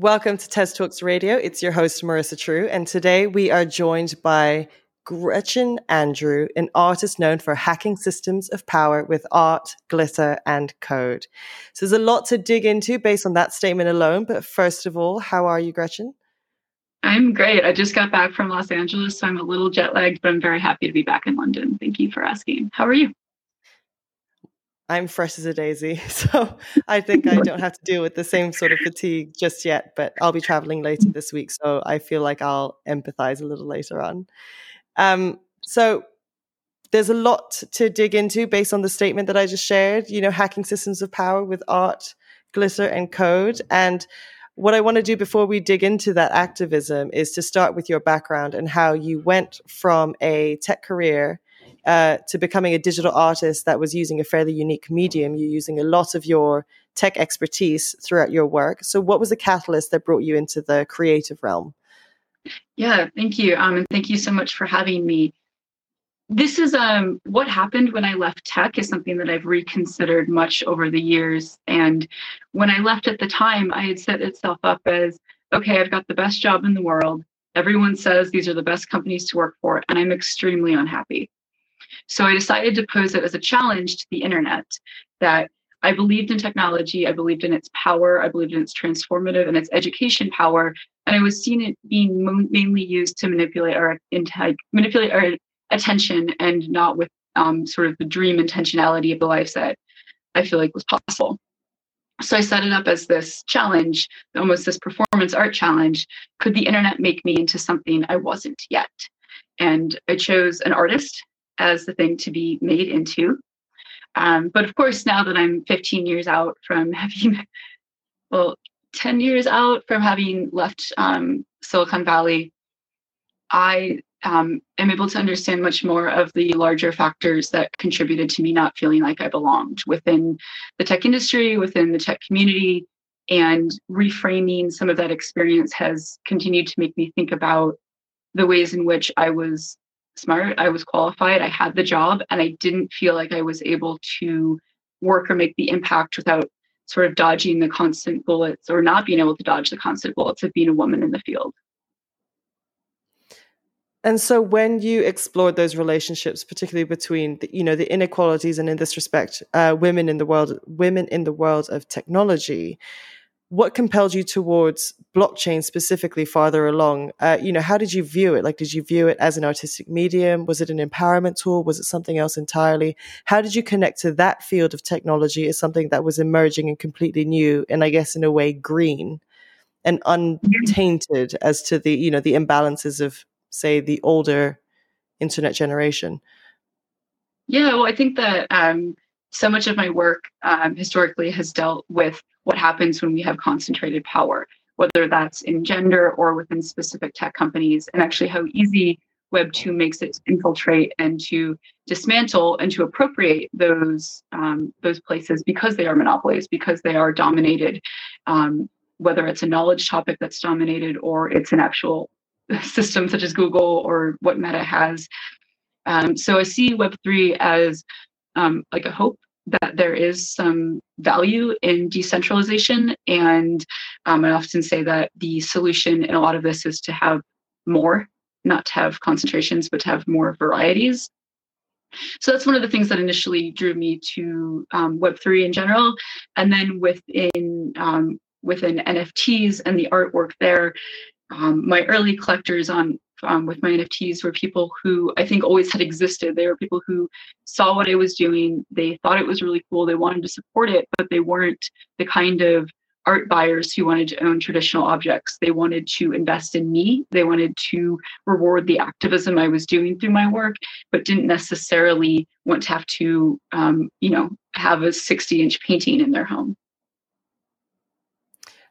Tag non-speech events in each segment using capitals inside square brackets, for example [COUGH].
Welcome to TezTalks Radio. It's your host, Marissa True. And today we are joined by Gretchen Andrew, an artist known for hacking systems of power with art, glitter, and code. So there's a lot to dig into based on that statement alone. But first of all, how are you, Gretchen? I'm great. I just got back from Los Angeles, so I'm a little jet lagged, but I'm very happy to be back in London. Thank you for asking. How are you? I'm fresh as a daisy, [LAUGHS] so I think I don't have to deal with the same sort of fatigue just yet. But I'll be traveling later this week, so I feel like I'll empathize a little later on. Um, so there's a lot to dig into based on the statement that I just shared. You know, hacking systems of power with art, glitter, and code. And what I want to do before we dig into that activism is to start with your background and how you went from a tech career uh, to becoming a digital artist that was using a fairly unique medium. You're using a lot of your tech expertise throughout your work. So, what was the catalyst that brought you into the creative realm? Yeah, thank you. Um, and thank you so much for having me. This is um, what happened when I left tech is something that I've reconsidered much over the years. And when I left at the time, I had set itself up as okay, I've got the best job in the world. Everyone says these are the best companies to work for, and I'm extremely unhappy. So I decided to pose it as a challenge to the internet that I believed in technology, I believed in its power, I believed in its transformative and its education power, and I was seeing it being mainly used to manipulate our manipulate our attention and not with um, sort of the dream intentionality of the life that I feel like was possible. So I set it up as this challenge, almost this performance art challenge. Could the internet make me into something I wasn't yet? And I chose an artist as the thing to be made into. Um, but of course, now that I'm 15 years out from [LAUGHS] having, well, 10 years out from having left um, Silicon Valley, I um, am able to understand much more of the larger factors that contributed to me not feeling like I belonged within the tech industry, within the tech community. And reframing some of that experience has continued to make me think about the ways in which I was smart, I was qualified, I had the job, and I didn't feel like I was able to work or make the impact without sort of dodging the constant bullets or not being able to dodge the constant bullets of being a woman in the field. And so when you explored those relationships, particularly between the, you know the inequalities and in this respect, uh, women in the world, women in the world of technology, what compelled you towards blockchain specifically farther along? Uh, you know how did you view it? Like did you view it as an artistic medium? Was it an empowerment tool? Was it something else entirely? How did you connect to that field of technology as something that was emerging and completely new and i guess in a way green and untainted as to the you know the imbalances of say the older internet generation? Yeah well i think that um, so much of my work um, historically has dealt with what happens when we have concentrated power, whether that's in gender or within specific tech companies, and actually how easy Web 2 makes it to infiltrate and to dismantle and to appropriate those, um, those places because they are monopolies, because they are dominated, um, whether it's a knowledge topic that's dominated or it's an actual [LAUGHS] system such as Google or what Meta has. Um, so I see Web3 as um, like a hope that there is some value in decentralization. And um, I often say that the solution in a lot of this is to have more, not to have concentrations, but to have more varieties. So that's one of the things that initially drew me to um, Web3 in general. And then within um, within NFTs and the artwork there, um, my early collectors on um, with my NFTs were people who I think always had existed. They were people who saw what I was doing. They thought it was really cool. They wanted to support it, but they weren't the kind of art buyers who wanted to own traditional objects. They wanted to invest in me. They wanted to reward the activism I was doing through my work, but didn't necessarily want to have to, um, you know, have a 60 inch painting in their home.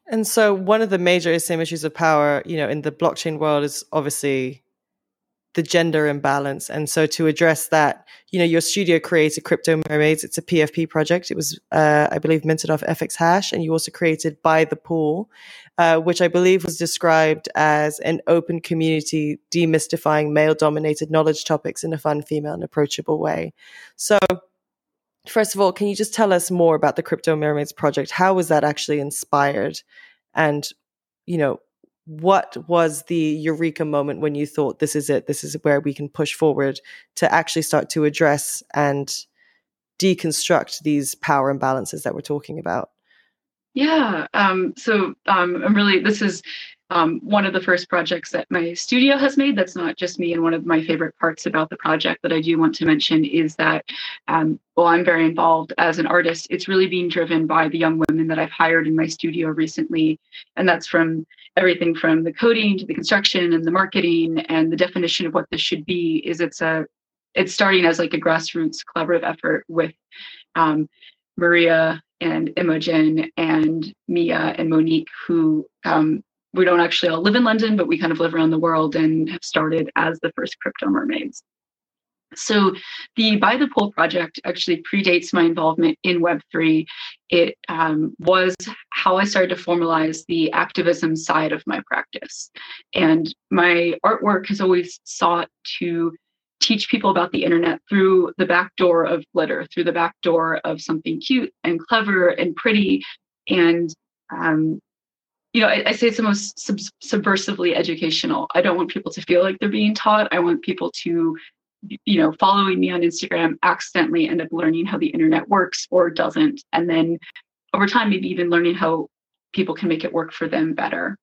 And so one of the major asymmetries of power, you know, in the blockchain world is obviously the gender imbalance. And so to address that, you know, your studio created Crypto Mermaids. It's a PFP project. It was, uh, I believe, minted off FX Hash. And you also created By the Pool, uh, which I believe was described as an open community demystifying male dominated knowledge topics in a fun, female, and approachable way. So, first of all, can you just tell us more about the Crypto Mermaids project? How was that actually inspired? And, you know, what was the eureka moment when you thought this is it this is where we can push forward to actually start to address and deconstruct these power imbalances that we're talking about yeah um, so um, i'm really this is um, one of the first projects that my studio has made that's not just me and one of my favorite parts about the project that i do want to mention is that um, well i'm very involved as an artist. It's really being driven by the young women that i've hired in my studio recently. And that's from everything from the coding to the construction and the marketing and the definition of what this should be is it's a it's starting as like a grassroots collaborative effort with um, Maria and Imogen and Mia and Monique, who um, we don't actually all live in London, but we kind of live around the world and have started as the first crypto mermaids. So the By the Pool project actually predates my involvement in Web3. It um, was how I started to formalize the activism side of my practice. And my artwork has always sought to teach people about the internet through the back door of glitter, through the back door of something cute and clever and pretty. And, um, you know, I, I, say it's the most sub- subversively educational. I don't want people to feel like they're being taught. I want people to you know, following me on Instagram accidentally end up learning how the internet works or doesn't. And then over time, maybe even learning how people can make it work for them better.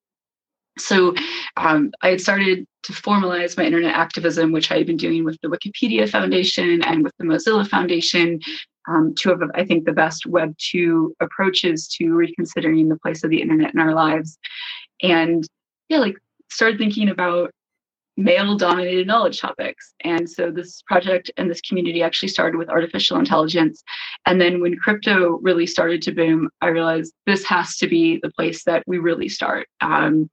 So um, I had started to formalize my internet activism, which I had been doing with the Wikipedia Foundation and with the Mozilla Foundation, um, two of, I think, the best Web 2 approaches to reconsidering the place of the internet in our lives. And yeah, like started thinking about male dominated knowledge topics. And so this project and this community actually started with artificial intelligence. And then when crypto really started to boom, I realized this has to be the place that we really start. Um,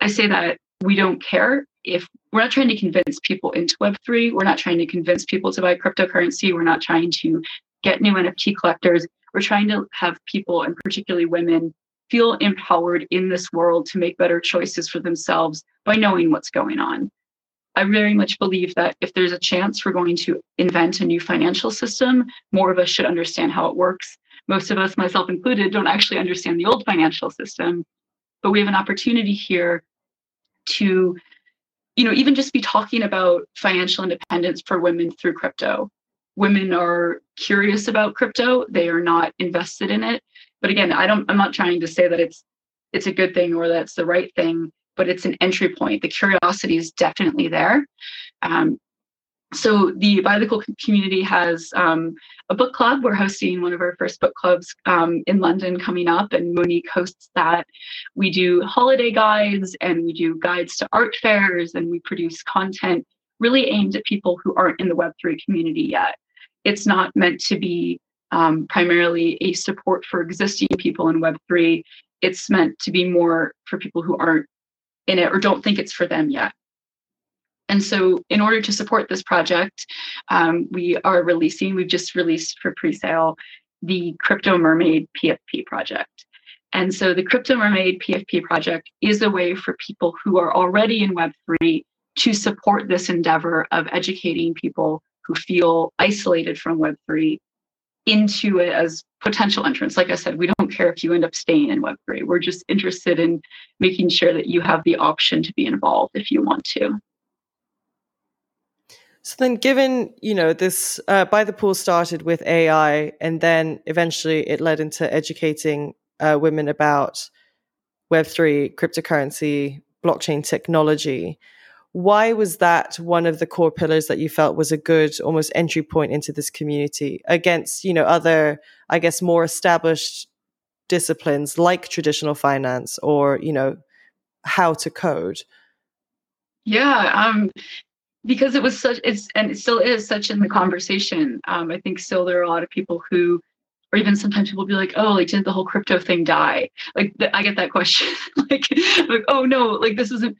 I say that we don't care if we're not trying to convince people into Web3, we're not trying to convince people to buy cryptocurrency, we're not trying to get new NFT collectors. We're trying to have people, and particularly women, feel empowered in this world to make better choices for themselves by knowing what's going on. I very much believe that if there's a chance we're going to invent a new financial system, more of us should understand how it works. Most of us, myself included, don't actually understand the old financial system, but we have an opportunity here to, you know, even just be talking about financial independence for women through crypto. Women are curious about crypto, they are not invested in it. But again, I don't I'm not trying to say that it's it's a good thing or that's the right thing but it's an entry point. The curiosity is definitely there. Um, so the By the Pool community has um, a book club. We're hosting one of our first book clubs um, in London coming up, and Monique hosts that. We do holiday guides and we do guides to art fairs, and we produce content really aimed at people who aren't in the Web3 community yet. It's not meant to be um, primarily a support for existing people in Web3. It's meant to be more for people who aren't in it or don't think it's for them yet. And so, in order to support this project, um, we are releasing, we've just released for pre sale the Crypto Mermaid PFP project. And so, the Crypto Mermaid PFP project is a way for people who are already in Web3 to support this endeavor of educating people who feel isolated from Web3 into it as potential entrants. Like I said, we don't care if you end up staying in Web3. We're just interested in making sure that you have the option to be involved if you want to. So then, given you know this, uh, by the pool started with AI, and then eventually it led into educating uh, women about Web three, cryptocurrency, blockchain technology why was that one of the core pillars that you felt was a good almost entry point into this community against you know other i guess more established disciplines like traditional finance or you know how to code? Yeah um because it was such it's and it still is such in the conversation. Um i think still there are a lot of people who or even sometimes people be like, "Oh, like did the whole crypto thing die?" Like I get that question, [LAUGHS] like, like, "Oh no, like this isn't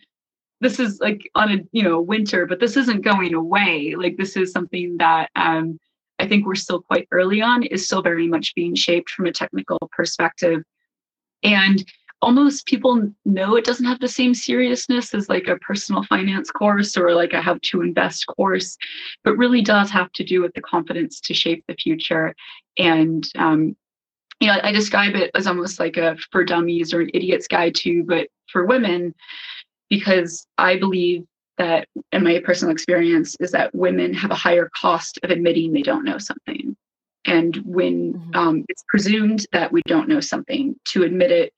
this is like on a you know winter but this isn't going away. Like this is something that um, i think we're still quite early on is still very much being shaped from a technical perspective. And almost people know it doesn't have the same seriousness as like a personal finance course or like a how to invest course but really does have to do with the confidence to shape the future. And um, you know i describe it as almost like a for dummies or an idiot's guide to but for women because i believe that in my personal experience is that women have a higher cost of admitting they don't know something and when mm-hmm. um, it's presumed that we don't know something to admit it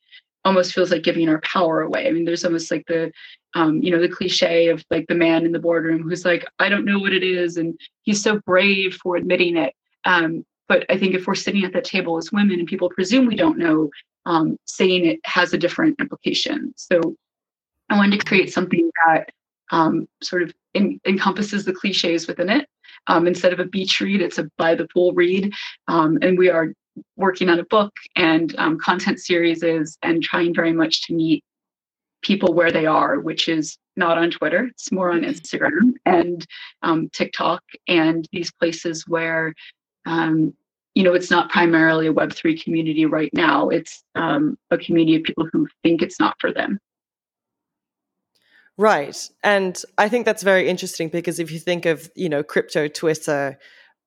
almost feels like giving our power away. I mean, there's almost like the, um, you know, the cliche of like the man in the boardroom who's like, I don't know what it is, and he's so brave for admitting it. Um, but I think if we're sitting at the table as women and people presume we don't know, um, saying it has a different implication. So I wanted to create something that um, sort of in, encompasses the cliches within it. Um, instead of a beach read, it's a by the pool read. Um, and we are working on a book and um, content series is and trying very much to meet people where they are, which is not on Twitter. It's more on Instagram and um, TikTok and these places where, um, you know, it's not primarily a Web3 community right now. It's um, a community of people who think it's not for them. Right. And I think that's very interesting because if you think of, you know, crypto Twitter,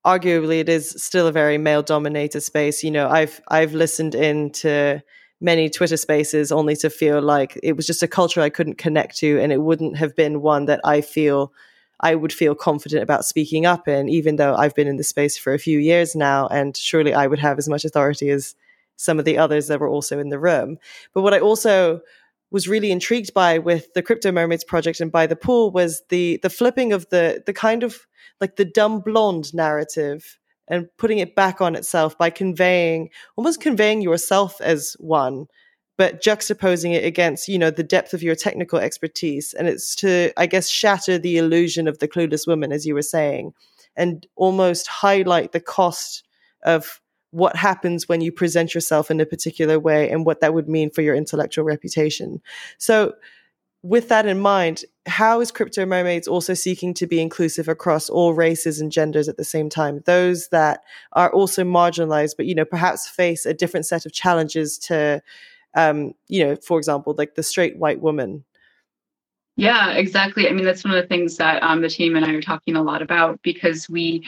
arguably it is still a very male dominated space. You know, I've I've listened into many Twitter spaces only to feel like it was just a culture I couldn't connect to and it wouldn't have been one that I feel I would feel confident about speaking up in, even though I've been in the space for a few years now, and surely I would have as much authority as some of the others that were also in the room. But what I also was really intrigued by with the Crypto Mermaids project and by the pool was the the flipping of the the kind of like the dumb blonde narrative and putting it back on itself by conveying almost conveying yourself as one but juxtaposing it against you know the depth of your technical expertise. And it's to i guess shatter the illusion of the clueless woman as you were saying and almost highlight the cost of what happens when you present yourself in a particular way and what that would mean for your intellectual reputation so with that in mind, how is Crypto Mermaids also seeking to be inclusive across all races and genders at the same time? Those that are also marginalized, but you know, perhaps face a different set of challenges to, um, you know, for example, like the straight white woman. Yeah, exactly. I mean, that's one of the things that um, the team and I are talking a lot about because we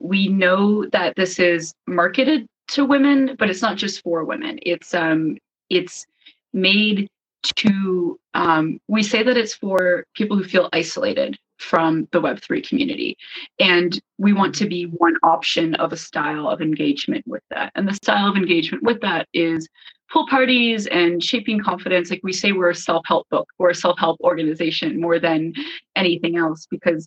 we know that this is marketed to women, but it's not just for women. It's um, it's made to um, we say that it's for people who feel isolated from the web3 community. And we want to be one option of a style of engagement with that. And the style of engagement with that is pool parties and shaping confidence. Like we say we're a self-help book we're a self-help organization more than anything else because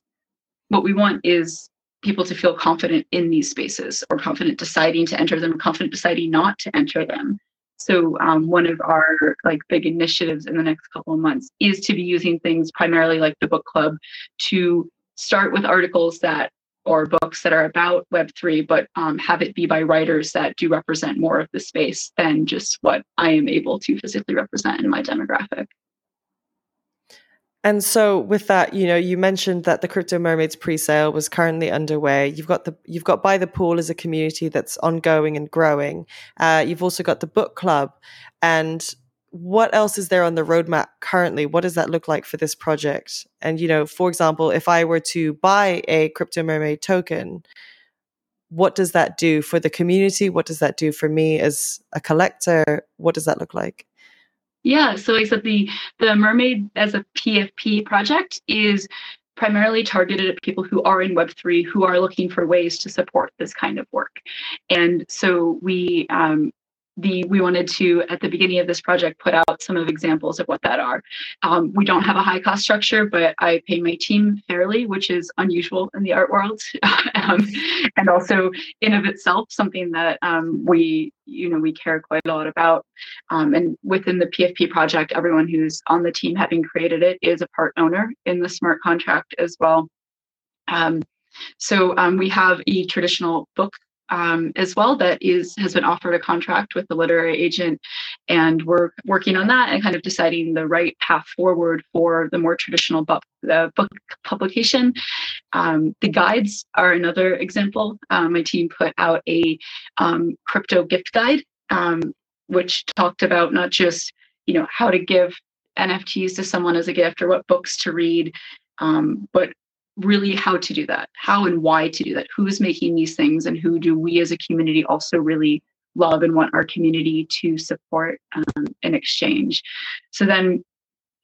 what we want is people to feel confident in these spaces or confident deciding to enter them or confident deciding not to enter them so um, one of our like big initiatives in the next couple of months is to be using things primarily like the book club to start with articles that or books that are about Web3, but um, have it be by writers that do represent more of the space than just what I am able to physically represent in my demographic. And so with that, you know, you mentioned that the Crypto Mermaids pre-sale was currently underway. You've got the you've got By the Pool as a community that's ongoing and growing. Uh, you've also got the book club. And what else is there on the roadmap currently? What does that look like for this project? And you know, for example, if I were to buy a Crypto Mermaid token, what does that do for the community? What does that do for me as a collector? What does that look like? Yeah, so I said the the Mermaid as a PFP project is primarily targeted at people who are in Web3 who are looking for ways to support this kind of work. And so we um, the we wanted to at the beginning of this project put out some of examples of what that are. Um, we don't have a high cost structure but i pay my team fairly which is unusual in the art world. [LAUGHS] Um, and also in of itself something that um, we you know we care quite a lot about. Um, and within the pfp project everyone who's on the team having created it is a part owner in the smart contract as well. Um, so um, we have a traditional book um, as well that is has been offered a contract with the literary agent, and we're working on that and kind of deciding the right path forward for the more traditional book, the book publication. Um, the guides are another example. Um, my team put out a um, crypto gift guide, um, which talked about not just you know how to give NFTs to someone as a gift or what books to read, um, but really how to do that, how and why to do that, who's making these things, and who do we as a community also really love and want our community to support um, and exchange. So then,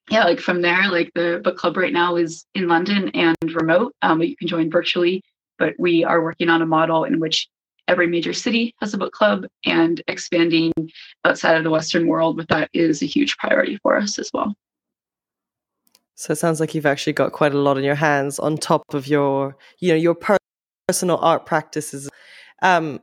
yeah, like from there, like the book club right now is in London and remote, um, but you can join virtually. But we are working on a model in which every major city has a book club and expanding outside of the Western world with that is a huge priority for us as well. So it sounds like you've actually got quite a lot in your hands on top of your, you know, your personal art practices. Um,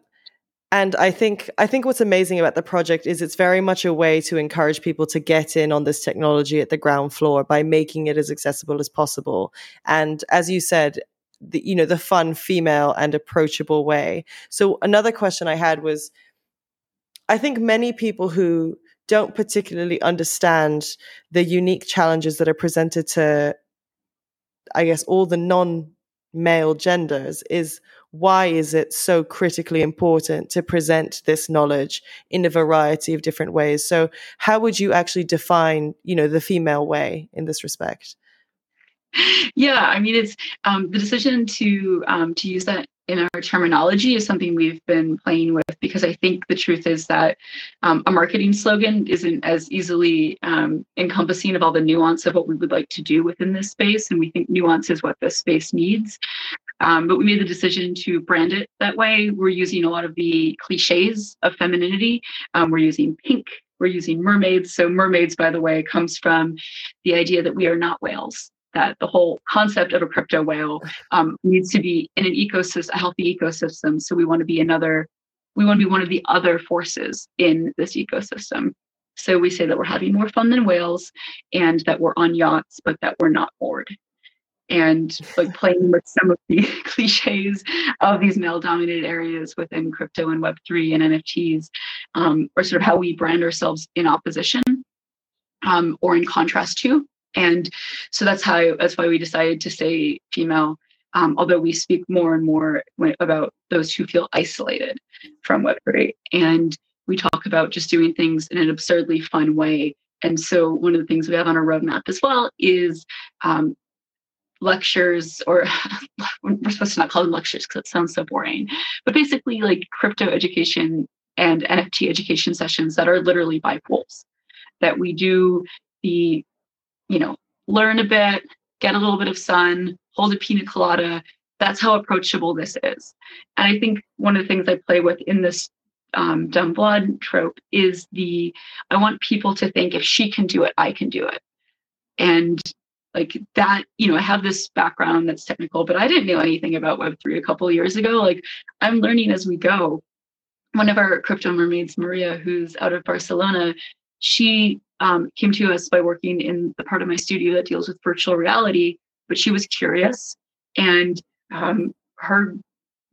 and I think I think what's amazing about the project is it's very much a way to encourage people to get in on this technology at the ground floor by making it as accessible as possible. And as you said, the you know the fun female and approachable way so another question i had was i think many people who don't particularly understand the unique challenges that are presented to i guess all the non male genders is why is it so critically important to present this knowledge in a variety of different ways? So how would you actually define you know the female way in this respect? Yeah, I mean, it's um, the decision to um, to use that in our terminology is something we've been playing with because I think the truth is that um, a marketing slogan isn't as easily um, encompassing of all the nuance of what we would like to do within this space, and we think nuance is what this space needs. Um, but we made the decision to brand it that way. We're using a lot of the cliches of femininity. Um, we're using pink. We're using mermaids. So mermaids, by the way, comes from the idea that we are not whales that the whole concept of a crypto whale um, needs to be in an ecosystem, a healthy ecosystem. So we want to be another, we want to be one of the other forces in this ecosystem. So we say that we're having more fun than whales and that we're on yachts, but that we're not bored. And like playing with some of the [LAUGHS] cliches of these male dominated areas within crypto and Web3 and NFTs, um, or sort of how we brand ourselves in opposition um, or in contrast to and so that's how that's why we decided to say female um, although we speak more and more about those who feel isolated from web3 and we talk about just doing things in an absurdly fun way. And so one of the things we have on our roadmap as well is um, lectures or [LAUGHS] we're supposed to not call them lectures because it sounds so boring but basically like crypto education and nft education sessions that are literally by pools that we do the you know, learn a bit, get a little bit of sun, hold a pina colada. That's how approachable this is. And I think one of the things I play with in this um, dumb blood trope is the I want people to think if she can do it, I can do it. And like that, you know, I have this background that's technical, but I didn't know anything about Web3 a couple years ago. Like I'm learning as we go. One of our crypto mermaids, Maria, who's out of Barcelona, she um, came to us by working in the part of my studio that deals with virtual reality, but she was curious. And um, her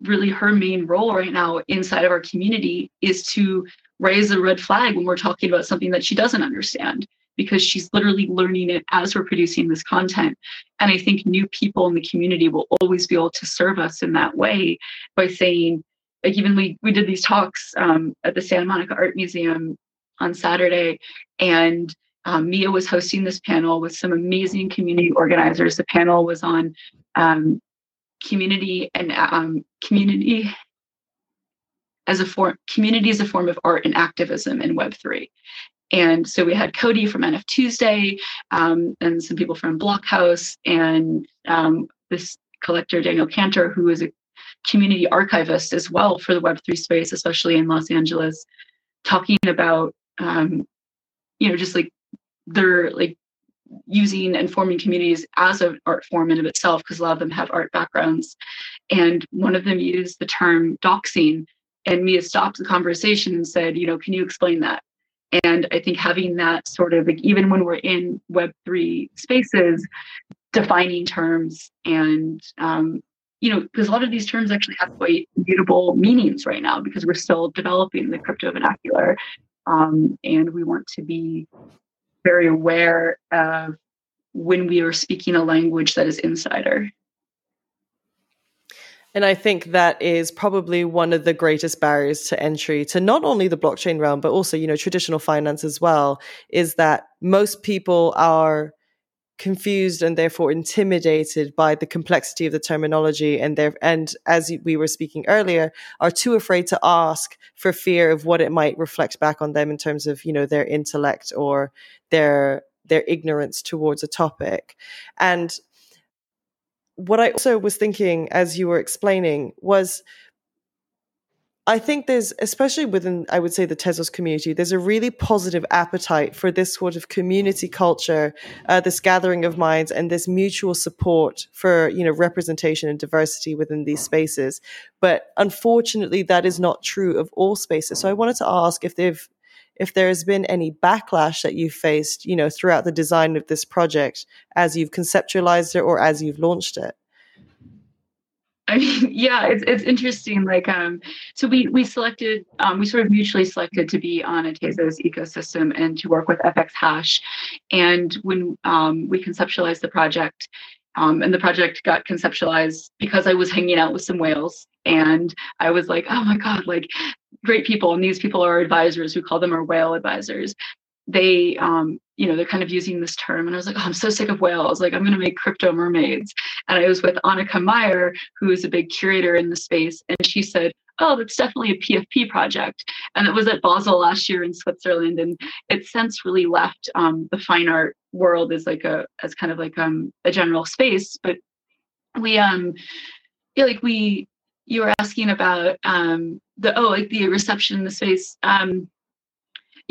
really her main role right now inside of our community is to raise a red flag when we're talking about something that she doesn't understand because she's literally learning it as we're producing this content. And I think new people in the community will always be able to serve us in that way by saying, like even we we did these talks um, at the Santa Monica Art Museum on Saturday, and um, Mia was hosting this panel with some amazing community organizers. The panel was on um, community and um, community as a form community as a form of art and activism in Web three. And so we had Cody from NF Tuesday um, and some people from Blockhouse and um, this collector Daniel Cantor, who is a community archivist as well for the Web3 space, especially in Los Angeles, talking about um, you know, just like they're like using and forming communities as an art form in of itself, because a lot of them have art backgrounds. And one of them used the term doxing, and Mia stopped the conversation and said, you know, can you explain that? And I think having that sort of like even when we're in Web3 spaces, defining terms and um, you know, because a lot of these terms actually have quite mutable meanings right now because we're still developing the crypto vernacular. Um, and we want to be very aware of when we are speaking a language that is insider. And I think that is probably one of the greatest barriers to entry to not only the blockchain realm, but also, you know, traditional finance as well, is that most people are confused and therefore intimidated by the complexity of the terminology and there and as we were speaking earlier are too afraid to ask for fear of what it might reflect back on them in terms of you know their intellect or their their ignorance towards a topic. And what i also was thinking as you were explaining was I think there's, especially within, I would say, the Tezos community, there's a really positive appetite for this sort of community culture, uh, this gathering of minds, and this mutual support for, you know, representation and diversity within these spaces. But unfortunately, that is not true of all spaces. So I wanted to ask if they've, if there has been any backlash that you've faced, you know, throughout the design of this project as you've conceptualized it or as you've launched it. I mean, [LAUGHS] yeah, it's it's interesting. Like, um, so we we selected, um, we sort of mutually selected to be on a Tezos ecosystem and to work with FX Hash. And when um, we conceptualized the project, um, and the project got conceptualized because I was hanging out with some whales, and I was like, oh my god, like great people, and these people are advisors. We call them our whale advisors. They um, you know, they're kind of using this term. And I was like, oh, I'm so sick of whales. Like, I'm going to make crypto mermaids. And I was with Annika Meier, who is a big curator in the space. And she said, oh, that's definitely a PFP project. And it was at Basel last year in Switzerland. And it's since really left um, the fine art world as like a, as kind of like um, a general space. But we, um, feel like we, you were asking about um, the, oh, like the reception in the space. Um,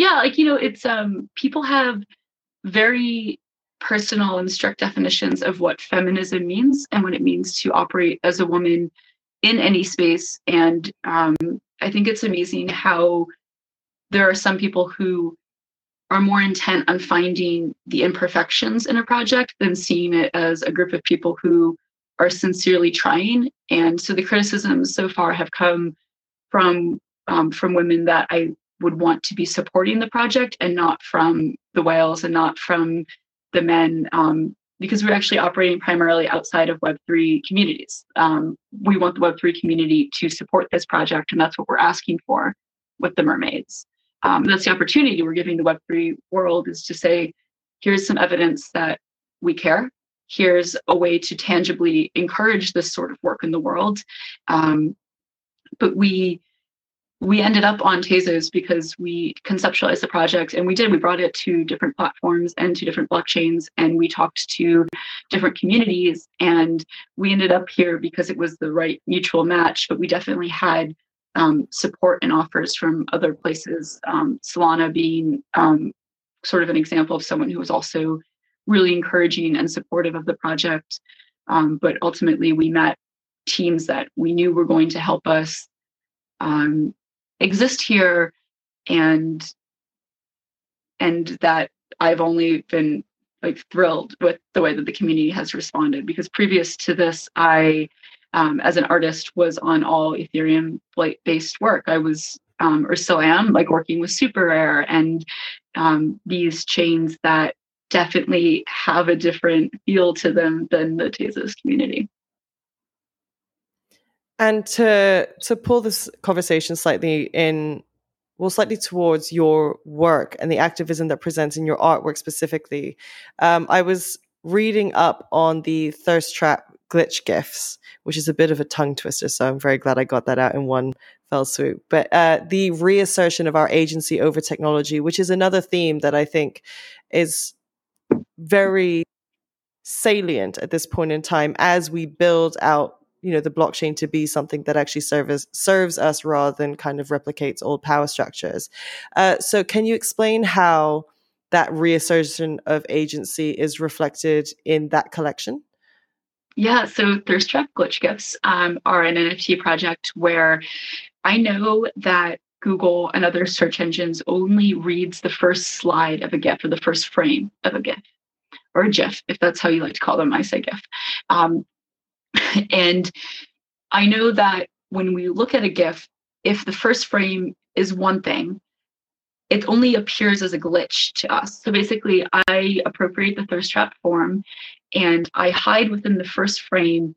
yeah, like, you know, it's, um, people have, very personal and strict definitions of what feminism means and what it means to operate as a woman in any space. And um, I think it's amazing how there are some people who are more intent on finding the imperfections in a project than seeing it as a group of people who are sincerely trying. And so the criticisms so far have come from um, from women that I would want to be supporting the project and not from the whales and not from the men um, because we're actually operating primarily outside of web3 communities. Um, we want the web3 community to support this project and that's what we're asking for with the mermaids. Um, that's the opportunity we're giving the web3 world is to say here's some evidence that we care. Here's a way to tangibly encourage this sort of work in the world. Um, but we we ended up on Tezos because we conceptualized the project and we did. We brought it to different platforms and to different blockchains and we talked to different communities and we ended up here because it was the right mutual match. But we definitely had um, support and offers from other places. Um, Solana being um, sort of an example of someone who was also really encouraging and supportive of the project. Um, but ultimately, we met teams that we knew were going to help us um, exist here and and that I've only been like thrilled with the way that the community has responded because previous to this I um, as an artist was on all Ethereum based work. I was um, or still am like working with SuperRare and um, these chains that definitely have a different feel to them than the Tezos community. And to to pull this conversation slightly in, well, slightly towards your work and the activism that presents in your artwork specifically, um, I was reading up on the thirst trap glitch gifs, which is a bit of a tongue twister. So I'm very glad I got that out in one fell swoop. But uh, the reassertion of our agency over technology, which is another theme that I think is very salient at this point in time as we build out you know the blockchain to be something that actually serves serves us rather than kind of replicates old power structures. Uh, so, can you explain how that reassertion of agency is reflected in that collection? Yeah, so Thirst Trap Glitch Gifts um, are an NFT project where I know that Google and other search engines only reads the first slide of a GIF or the first frame of a GIF or a GIF, if that's how you like to call them. I say GIF. Um, [LAUGHS] and I know that when we look at a GIF, if the first frame is one thing, it only appears as a glitch to us. So basically, I appropriate the thirst trap form and I hide within the first frame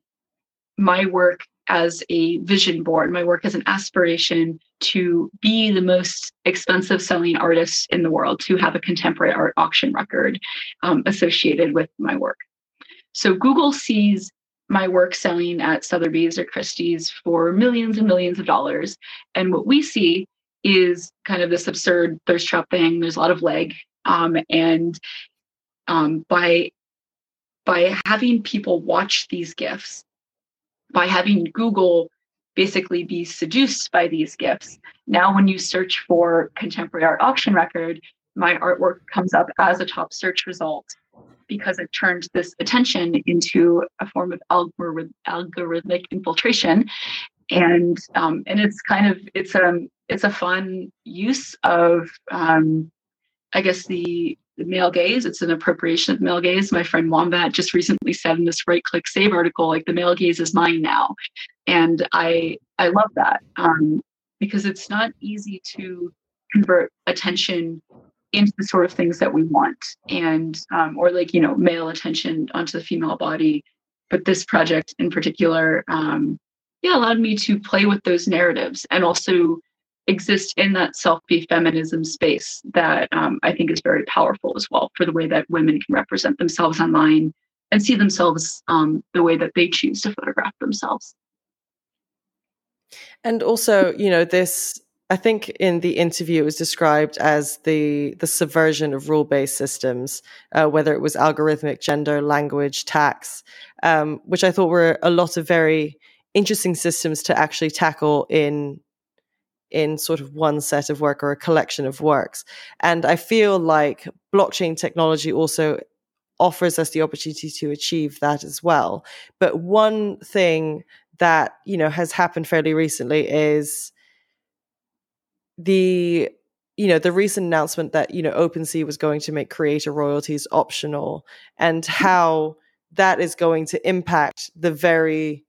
my work as a vision board, my work as an aspiration to be the most expensive selling artist in the world, to have a contemporary art auction record um, associated with my work. So Google sees my work selling at Sotheby's or Christie's for millions and millions of dollars. And what we see is kind of this absurd thirst trap thing. There's a lot of leg. Um, and um, by by having people watch these gifts, by having Google basically be seduced by these gifts. now when you search for contemporary art auction record, my artwork comes up as a top search result because it turned this attention into a form of algorithmic infiltration and um, and it's kind of it's a um, it's a fun use of um, I guess the, the male gaze. It's an appropriation of male gaze. My friend Wombat just recently said in this right click save article, like the male gaze is mine now, and I I love that um, because it's not easy to convert attention into the sort of things that we want. And um, or like you know male attention onto the female body. But this project in particular um, yeah allowed me to play with those narratives and also exist in that self-be feminism space that um, i think is very powerful as well for the way that women can represent themselves online and see themselves um, the way that they choose to photograph themselves. And also you know this I think in the interview it was described as the the subversion of rule based systems, uh, whether it was algorithmic, gender, language, tax, um, which I thought were a lot of very interesting systems to actually tackle in in sort of one set of work or a collection of works. And I feel like blockchain technology also offers us the opportunity to achieve that as well. But one thing that you know has happened fairly recently is the you know the recent announcement that you know OpenSea was going to make creator royalties optional and mm-hmm. how that is going to impact the very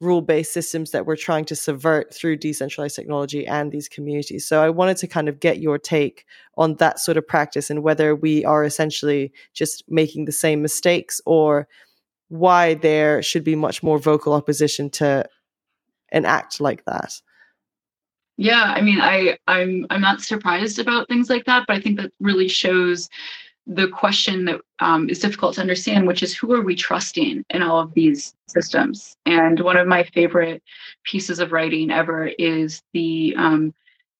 rule-based systems that we're trying to subvert through decentralized technology and these communities. So I wanted to kind of get your take on that sort of practice and whether we are essentially just making the same mistakes or why there should be much more vocal opposition to an act like that. Yeah, I mean, I I'm I'm not surprised about things like that, but I think that really shows the question that um, is difficult to understand, which is who are we trusting in all of these systems? And one of my favorite pieces of writing ever is the um,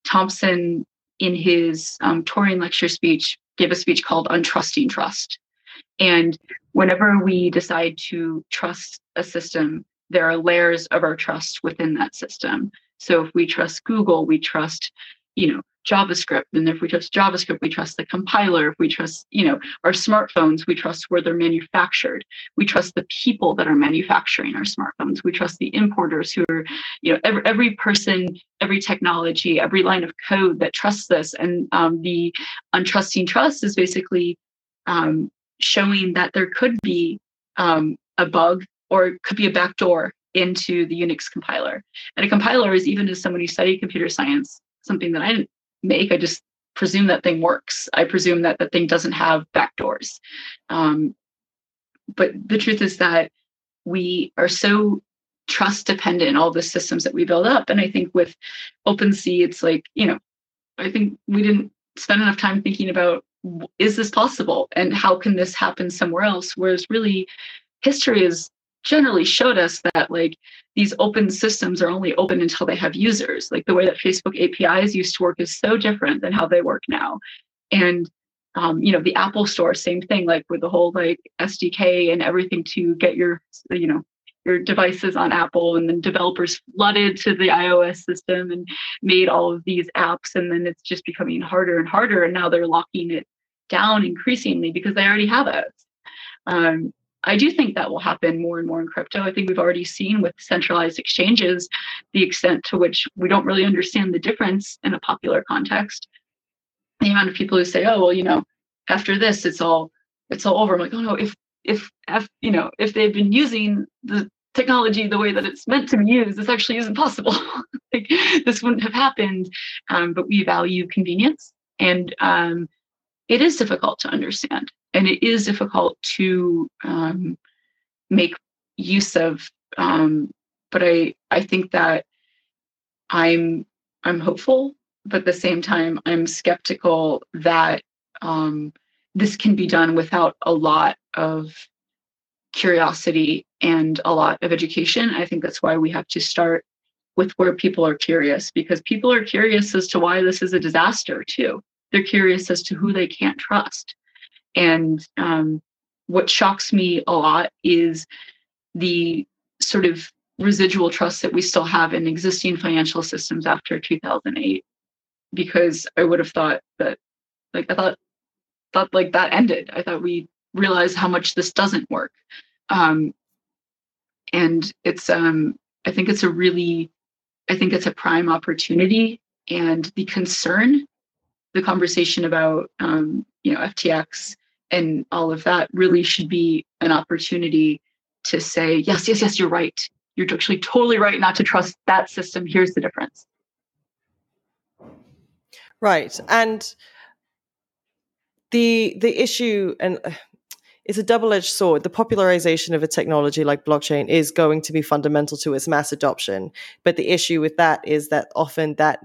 Thompson in his um, Turing lecture speech gave a speech called "Untrusting Trust." And whenever we decide to trust a system, there are layers of our trust within that system. So if we trust Google, we trust, you know, JavaScript. And if we trust JavaScript, we trust the compiler. If we trust, you know, our smartphones, we trust where they're manufactured. We trust the people that are manufacturing our smartphones. We trust the importers who are, you know, every, every person, every technology, every line of code that trusts this. And um, the untrusting trust is basically um, showing that there could be um, a bug or could be a backdoor into the Unix compiler. And a compiler is even as someone who studied computer science, something that I didn't make. I just presume that thing works. I presume that the thing doesn't have backdoors. Um, but the truth is that we are so trust dependent in all the systems that we build up. And I think with OpenSea, it's like, you know, I think we didn't spend enough time thinking about is this possible and how can this happen somewhere else? Whereas really history is generally showed us that like these open systems are only open until they have users. Like the way that Facebook APIs used to work is so different than how they work now. And um, you know, the Apple Store, same thing, like with the whole like SDK and everything to get your, you know, your devices on Apple, and then developers flooded to the iOS system and made all of these apps, and then it's just becoming harder and harder. And now they're locking it down increasingly because they already have it. Um, I do think that will happen more and more in crypto. I think we've already seen with centralized exchanges the extent to which we don't really understand the difference in a popular context. The amount of people who say, "Oh, well, you know, after this, it's all it's all over." I'm like, "Oh no! If if if you know if they've been using the technology the way that it's meant to be used, this actually isn't possible. [LAUGHS] like, this wouldn't have happened. Um, but we value convenience, and um, it is difficult to understand, and it is difficult to um, make use of. Um, but I I think that I'm I'm hopeful, but at the same time I'm skeptical that um, this can be done without a lot of curiosity and a lot of education. I think that's why we have to start with where people are curious because people are curious as to why this is a disaster too. They're curious as to who they can't trust. And um, what shocks me a lot is the sort of residual trust that we still have in existing financial systems after 2008 because i would have thought that like i thought thought like that ended. I thought we realized how much this doesn't work. Um and it's um i think it's a really i think it's a prime opportunity. And the concern the conversation about um you know ftx and all of that really should be an opportunity to say yes yes yes you're right you're actually totally right not to trust that system. Here's the difference. Right. And the the issue and uh, it's a double-edged sword. The popularization of a technology like blockchain is going to be fundamental to its mass adoption. But the issue with that is that often that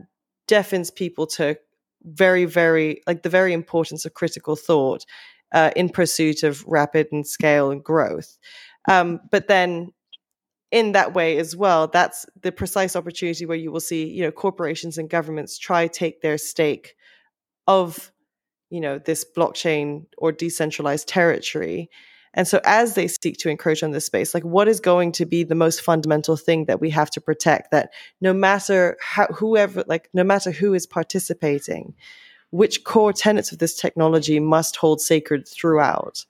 deafens people to very, very like the very importance of critical thought uh, in pursuit of rapid and scale and growth. Um, but then in that way as well that's the precise opportunity where you will see you know corporations and governments try take their stake of you know this blockchain or decentralized territory and so as they seek to encroach on this space like what is going to be the most fundamental thing that we have to protect that no matter how whoever like no matter who is participating which core tenets of this technology must hold sacred throughout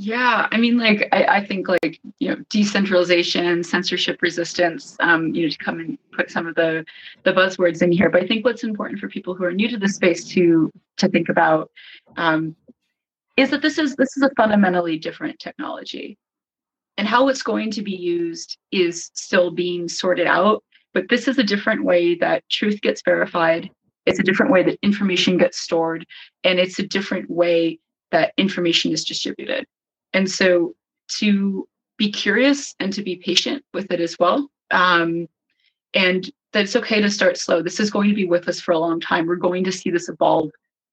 yeah, I mean, like I, I, think like you know decentralization, censorship resistance. Um, you know, to come and put some of the the buzzwords in here. But I think what's important for people who are new to the space to to think about um, is that this is this is a fundamentally different technology, and how it's going to be used is still being sorted out. But this is a different way that truth gets verified. It's a different way that information gets stored, and it's a different way that information is distributed. And so to be curious and to be patient with it as well. Um, and that it's okay to start slow. This is going to be with us for a long time. We're going to see this evolve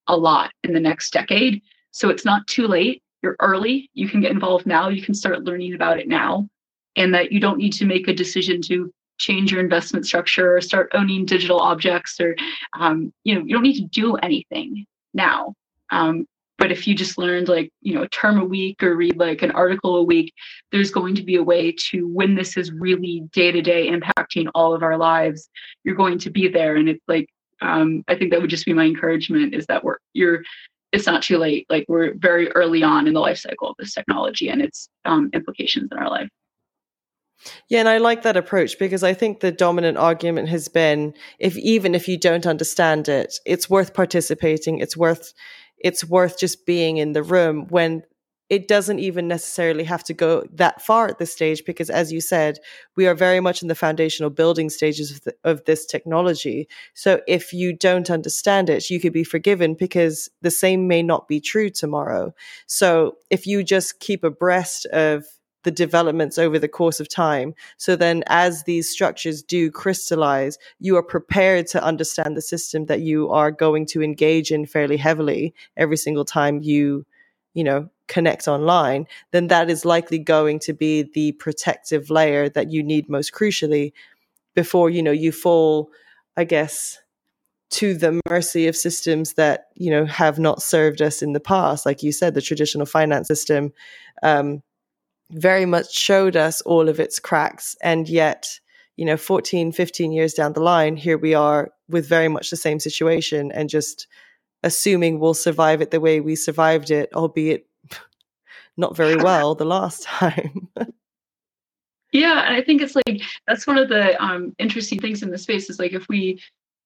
a lot in the next decade. So it's not too late. You're early. You can get involved now. You can start learning about it now. And that you don't need to make a decision to change your investment structure or start owning digital objects or um, you know you don't need to do anything now. Um, but if you just learned like you know a term a week or read like an article a week there's going to be a way to when this is really day to day impacting all of our lives you're going to be there. And it's like um, i think that would just be my encouragement is that we're you're it's not too late. Like we're very early on in the life cycle of this technology and its um, implications in our life yeah, and I like that approach because I think the dominant argument has been if even if you don't understand it, it's worth participating, it's worth it's worth just being in the room when it doesn't even necessarily have to go that far at this stage because as you said we are very much in the foundational building stages of, the, of, this technology. So if you don't understand it you could be forgiven because the same may not be true tomorrow. So if you just keep abreast of the developments over the course of time. So then as these structures do crystallize, you are prepared to understand the system that you are going to engage in fairly heavily every single time you, you know, connect online, then that is likely going to be the protective layer that you need most crucially before, you know, you fall, I guess, to the mercy of systems that you know have not served us in the past like you said the traditional finance system um, very much showed us all of its cracks. And yet, you know, 14, 15 years down the line, here we are with very much the same situation and just assuming we'll survive it the way we survived it, albeit [LAUGHS] not very well the last [LAUGHS] time. yeah, and I think it's like that's one of the um, interesting things in the space is like if we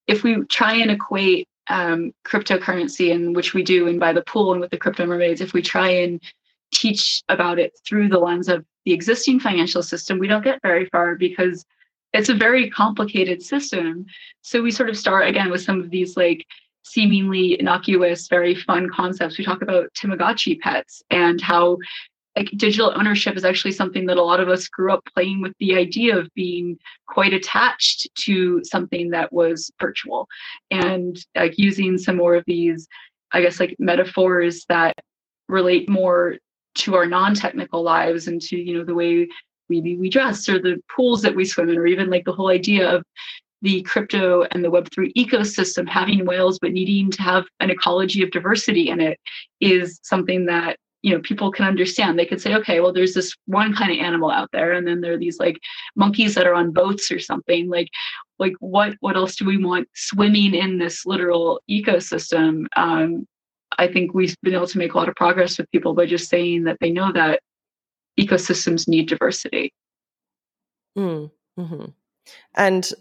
if we try and equate um, cryptocurrency and which we do and by the pool and with the crypto mermaids, if we try and teach about it through the lens of the existing financial system, we don't get very far because it's a very complicated system. So we sort of start again with some of these like seemingly innocuous, very fun concepts. We talk about Tamagotchi pets and how like digital ownership is actually something that a lot of us grew up playing with the idea of being quite attached to something that was virtual and like using some more of these i guess like metaphors that relate more to our non-technical lives and to you know the way maybe we dress or the pools that we swim in or even like the whole idea of the crypto and the web3 ecosystem having whales but needing to have an ecology of diversity in it is something that you know people can understand. They could say okay well there's this one kind of animal out there and then there are these like monkeys that are on boats or something. Like like what what else do we want swimming in this literal ecosystem? Um, i think we've been able to make a lot of progress with people by just saying that they know that ecosystems need diversity mm, mm-hmm. and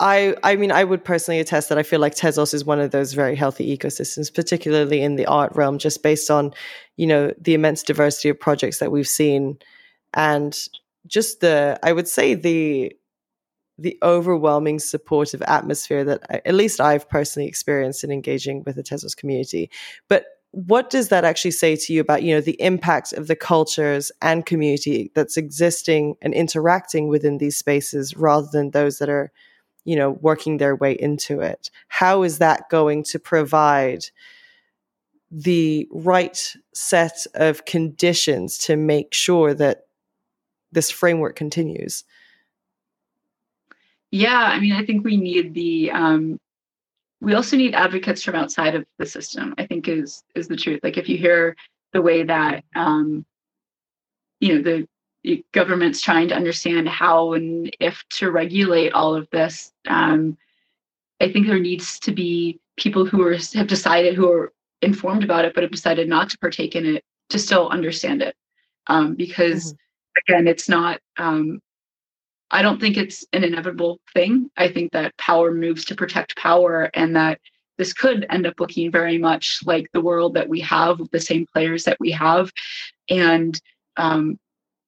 I I mean I would personally attest that I feel like Tezos is one of those very healthy ecosystems, particularly in the art realm, just based on, you know, the immense diversity of projects that we've seen and just the I would say the the overwhelming supportive atmosphere that I, at least I've personally experienced in engaging with the Tezos community. But what does that actually say to you about you know the impact of the cultures and community that's existing and interacting within these spaces rather than those that are you know, working their way into it. How is that going to provide the right set of conditions to make sure that this framework continues? Yeah, I mean, I think we need the um, we also need advocates from outside of the system. I think is is the truth. Like if you hear the way that um, you know the governments trying to understand how and if to regulate all of this. Um, I think there needs to be people who are have decided who are informed about it, but have decided not to partake in it to still understand it, um, because mm-hmm. again, it's not. Um, I don't think it's an inevitable thing. I think that power moves to protect power, and that this could end up looking very much like the world that we have with the same players that we have, and um,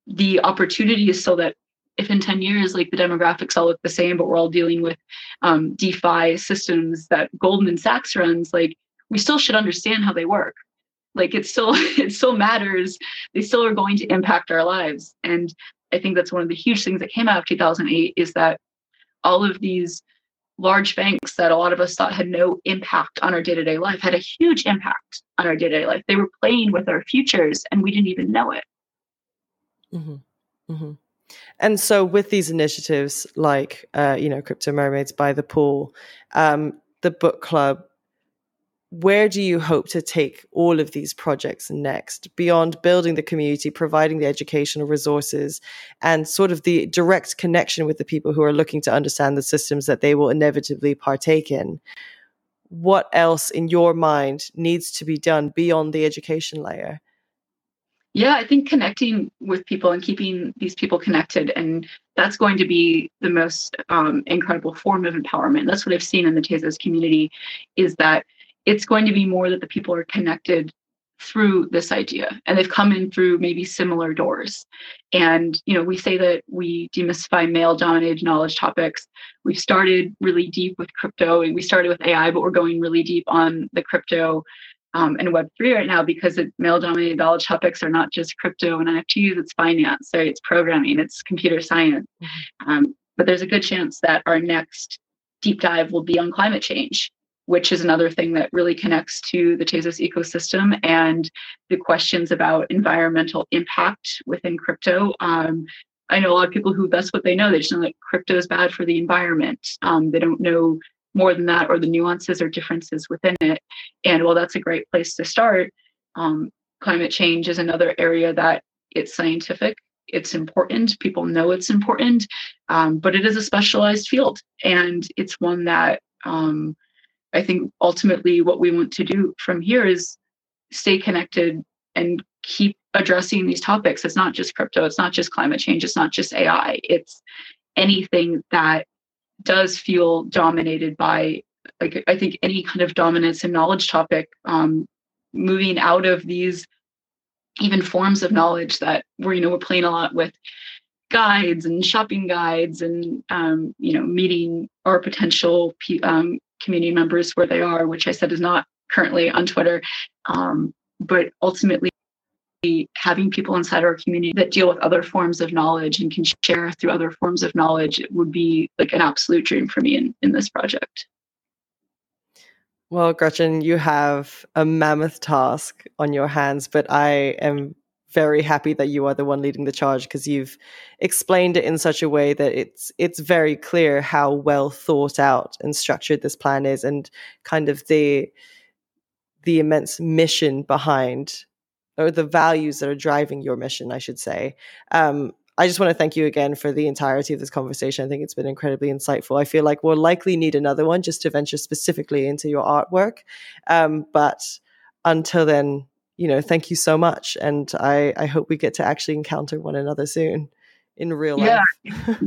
the opportunity is so that if in 10 years like the demographics all look the same but we're all dealing with um, defi systems that goldman sachs runs like we still should understand how they work. Like it still [LAUGHS] it still matters. They still are going to impact our lives. And i think that's one of the huge things that came out of 2008 is that all of these large banks that a lot of us thought had no impact on our day-to-day life had a huge impact on our day-to-day life they were playing with our futures and we didn't even know it Mm-hmm. Mm-hmm. And so, with these initiatives like, uh, you know, Crypto Mermaids by the Pool, um, the book club, where do you hope to take all of these projects next beyond building the community, providing the educational resources, and sort of the direct connection with the people who are looking to understand the systems that they will inevitably partake in? What else, in your mind, needs to be done beyond the education layer? yeah i think connecting with people and keeping these people connected and that's going to be the most um, incredible form of empowerment that's what i've seen in the tezos community is that it's going to be more that the people are connected through this idea and they've come in through maybe similar doors and you know we say that we demystify male dominated knowledge topics we've started really deep with crypto and we started with ai but we're going really deep on the crypto um, and Web3 right now because male dominated knowledge topics are not just crypto and NFTs, it's finance, sorry, it's programming, it's computer science. Mm-hmm. Um, but there's a good chance that our next deep dive will be on climate change, which is another thing that really connects to the Tezos ecosystem and the questions about environmental impact within crypto. Um, I know a lot of people who that's what they know. They just know that crypto is bad for the environment. Um, they don't know more than that or the nuances or differences within it. And while that's a great place to start. Um, climate change is another area that it's scientific, it's important, people know it's important, um, but it is a specialized field. And it's one that um, I think ultimately what we want to do from here is stay connected and keep addressing these topics. It's not just crypto, it's not just climate change, it's not just AI, it's anything that does feel dominated by like I think any kind of dominance in knowledge topic, um, moving out of these even forms of knowledge that we're you know we're playing a lot with guides and shopping guides and um, you know meeting our potential um, community members where they are which i said is not currently on twitter. Um, but ultimately having people inside our community that deal with other forms of knowledge and can share through other forms of knowledge it would be like an absolute dream for me in, in this project. Well, Gretchen, you have a mammoth task on your hands, but I am very happy that you are the one leading the charge because you've explained it in such a way that it's it's very clear how well thought out and structured this plan is and kind of the the immense mission behind or the values that are driving your mission, I should say. Um, I just want to thank you again for the entirety of this conversation. I think it's been incredibly insightful. I feel like we'll likely need another one just to venture specifically into your artwork. Um, but until then, you know, thank you so much. And I, I hope we get to actually encounter one another soon in real yeah. life.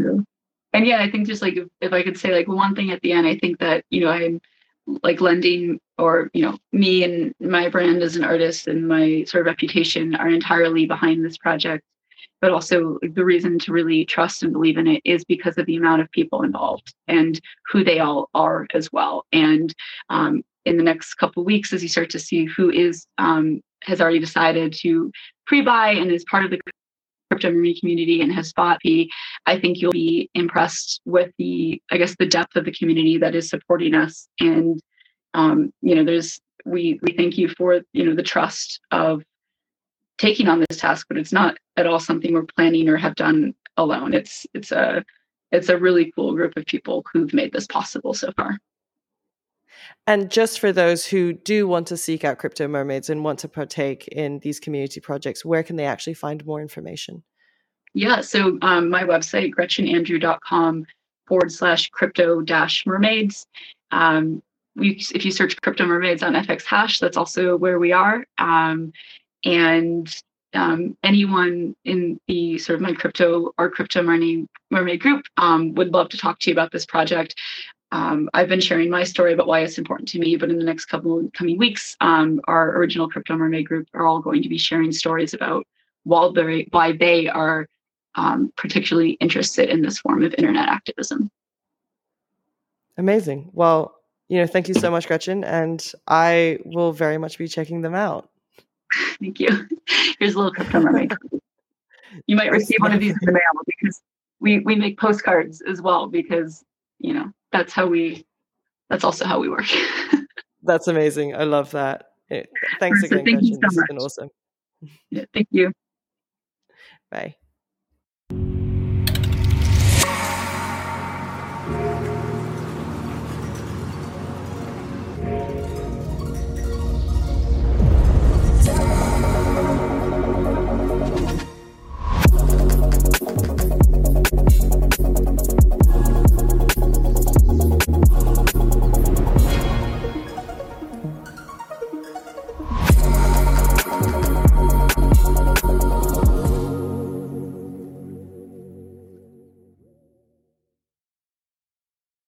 and yeah, I think just like if, if I could say like one thing at the end, I think that, you know, I'm like lending or, you know, me and my brand as an artist and my sort of reputation are entirely behind this project but also the reason to really trust and believe in it is because of the amount of people involved and who they all are as well. And um, in the next couple of weeks, as you start to see who is um, has already decided to pre-buy and is part of the crypto community and has bought the i think you'll be impressed with the, I guess, the depth of the community that is supporting us. And um, you know, there's we we thank you for you know the trust of taking on this task, but it's not at all something we're planning or have done alone. It's it's a it's a really cool group of people who've made this possible so far. And just for those who do want to seek out crypto mermaids and want to partake in these community projects, where can they actually find more information? Yeah, so um, my website, gretchenandrew.com forward slash crypto dash mermaids. Um, we, if you search crypto mermaids on fxhash, that's also where we are. Um, and um, anyone in the sort of my crypto or crypto mermaid, group um, would love to talk to you about this project. Um, I've been sharing my story about why it's important to me, but in the next couple of coming weeks, um, our original crypto mermaid group are all going to be sharing stories about why why they are um, particularly interested in this form of internet activism. Amazing. Well, you know, thank you so much, Gretchen, and I will very much be checking them out. Thank you. Here's a little crypto mermaid. you might receive one of these in the mail because we we make postcards as well because you know that's how we that's also how we work. [LAUGHS] that's amazing. I love that. Eh, thanks again, thank Gretchen. You so this much. has been awesome. Yeah, thank you. Bye.